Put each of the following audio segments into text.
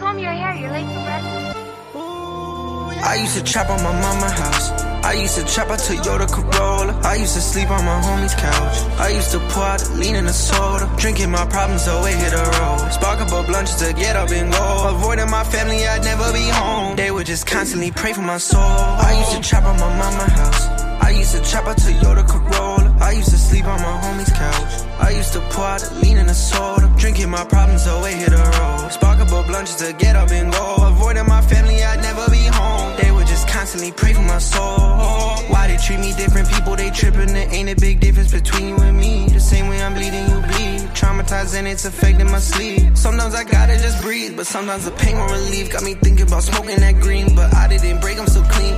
comb your hair. You're late for breakfast. I used to trap on my mama house. I used to trap a Toyota Corolla. I used to sleep on my homie's couch. I used to pour out lean in a soda. Drinking my problems away, hit a road. Spark up a blunt just to get up and go. Avoiding my family, I'd never be home. They would just constantly pray for my soul. I used to trap on my mama house. Soda. Drinking my problems away, hit a road. Spark up a blunt just to get up and go. Avoiding my family, I'd never be home. They would just constantly pray for my soul. Why they treat me different? People they tripping. There ain't a big difference between you and me. The same way I'm bleeding, you bleed. Traumatized and it's affecting my sleep. Sometimes I gotta just breathe, but sometimes the pain won't relieve. Got me thinking about smoking that green, but I didn't break. I'm still clean.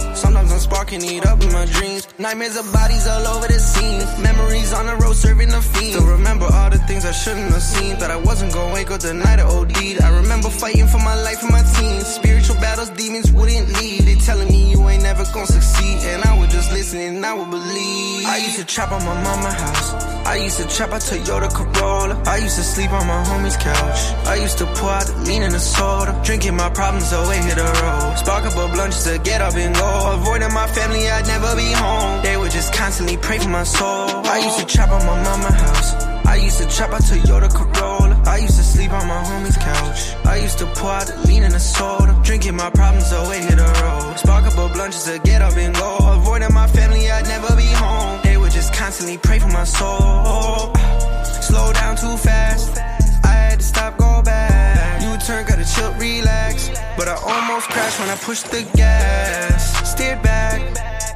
Sparking it up my dreams. Nightmares of bodies all over the scene. Memories on the road serving the fiend. Still remember all the things I shouldn't have seen. Thought I wasn't gonna wake up the night I OD'd. I remember fighting for my life and my teens. Spiritual battles, demons wouldn't lead. They telling me you ain't never gonna succeed. And I would just listen and I would believe. I used to trap on my mama house. I used to trap a Toyota Corolla. I used to sleep on my homie's couch. I used to pour out lean in a soda. Drinking my problems away, hit a road. A blunt just to get up and go. Avoiding my family, I'd never be home. They would just constantly pray for my soul. I used to trap on my mama house. I used to trap a Toyota Corolla. I used to sleep on my homie's couch. I used to pour out the lean in a soda. Drinking my problems away, hit a road. Spark up a blunt just to get up and go. Avoiding my family, I'd never be home. They would just constantly pray for my soul. Slow down too fast. But I almost crashed when I pushed the gas. Steered back.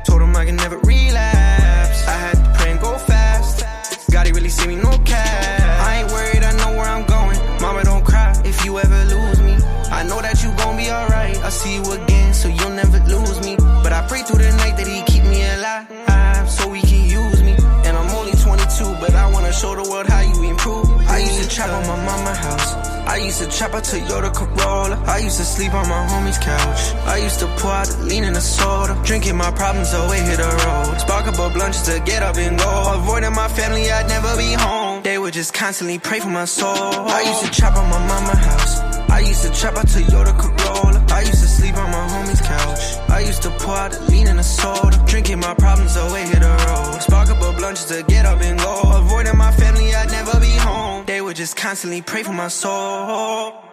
Told him I can never relapse. I had to pray and go fast. God, he really see me, no cap. I ain't worried, I know where I'm going. Mama, don't cry if you ever lose me. I know that you gon' be alright. I'll see you again, so you'll never lose me. But I pray through the night that he keep me alive, so he can use me. And I'm only 22, but I wanna show the world how you improve. I used to trap on my mama house. I used to trap a Toyota Corolla. I used to sleep on my homie's couch. I used to pour out lean in a soda. Drinking my problems away, hit a road. Spark up a blunt just to get up and go. Avoiding my family, I'd never be home. They would just constantly pray for my soul. I used to trap on my mama house. I used to trap a Toyota Corolla. I used to sleep on my homie's couch. I used to pour out lean in a soda. Drinking my problems away, hit a road. Spark up a blunt just to get up and go. Avoiding my family, I'd just constantly pray for my soul.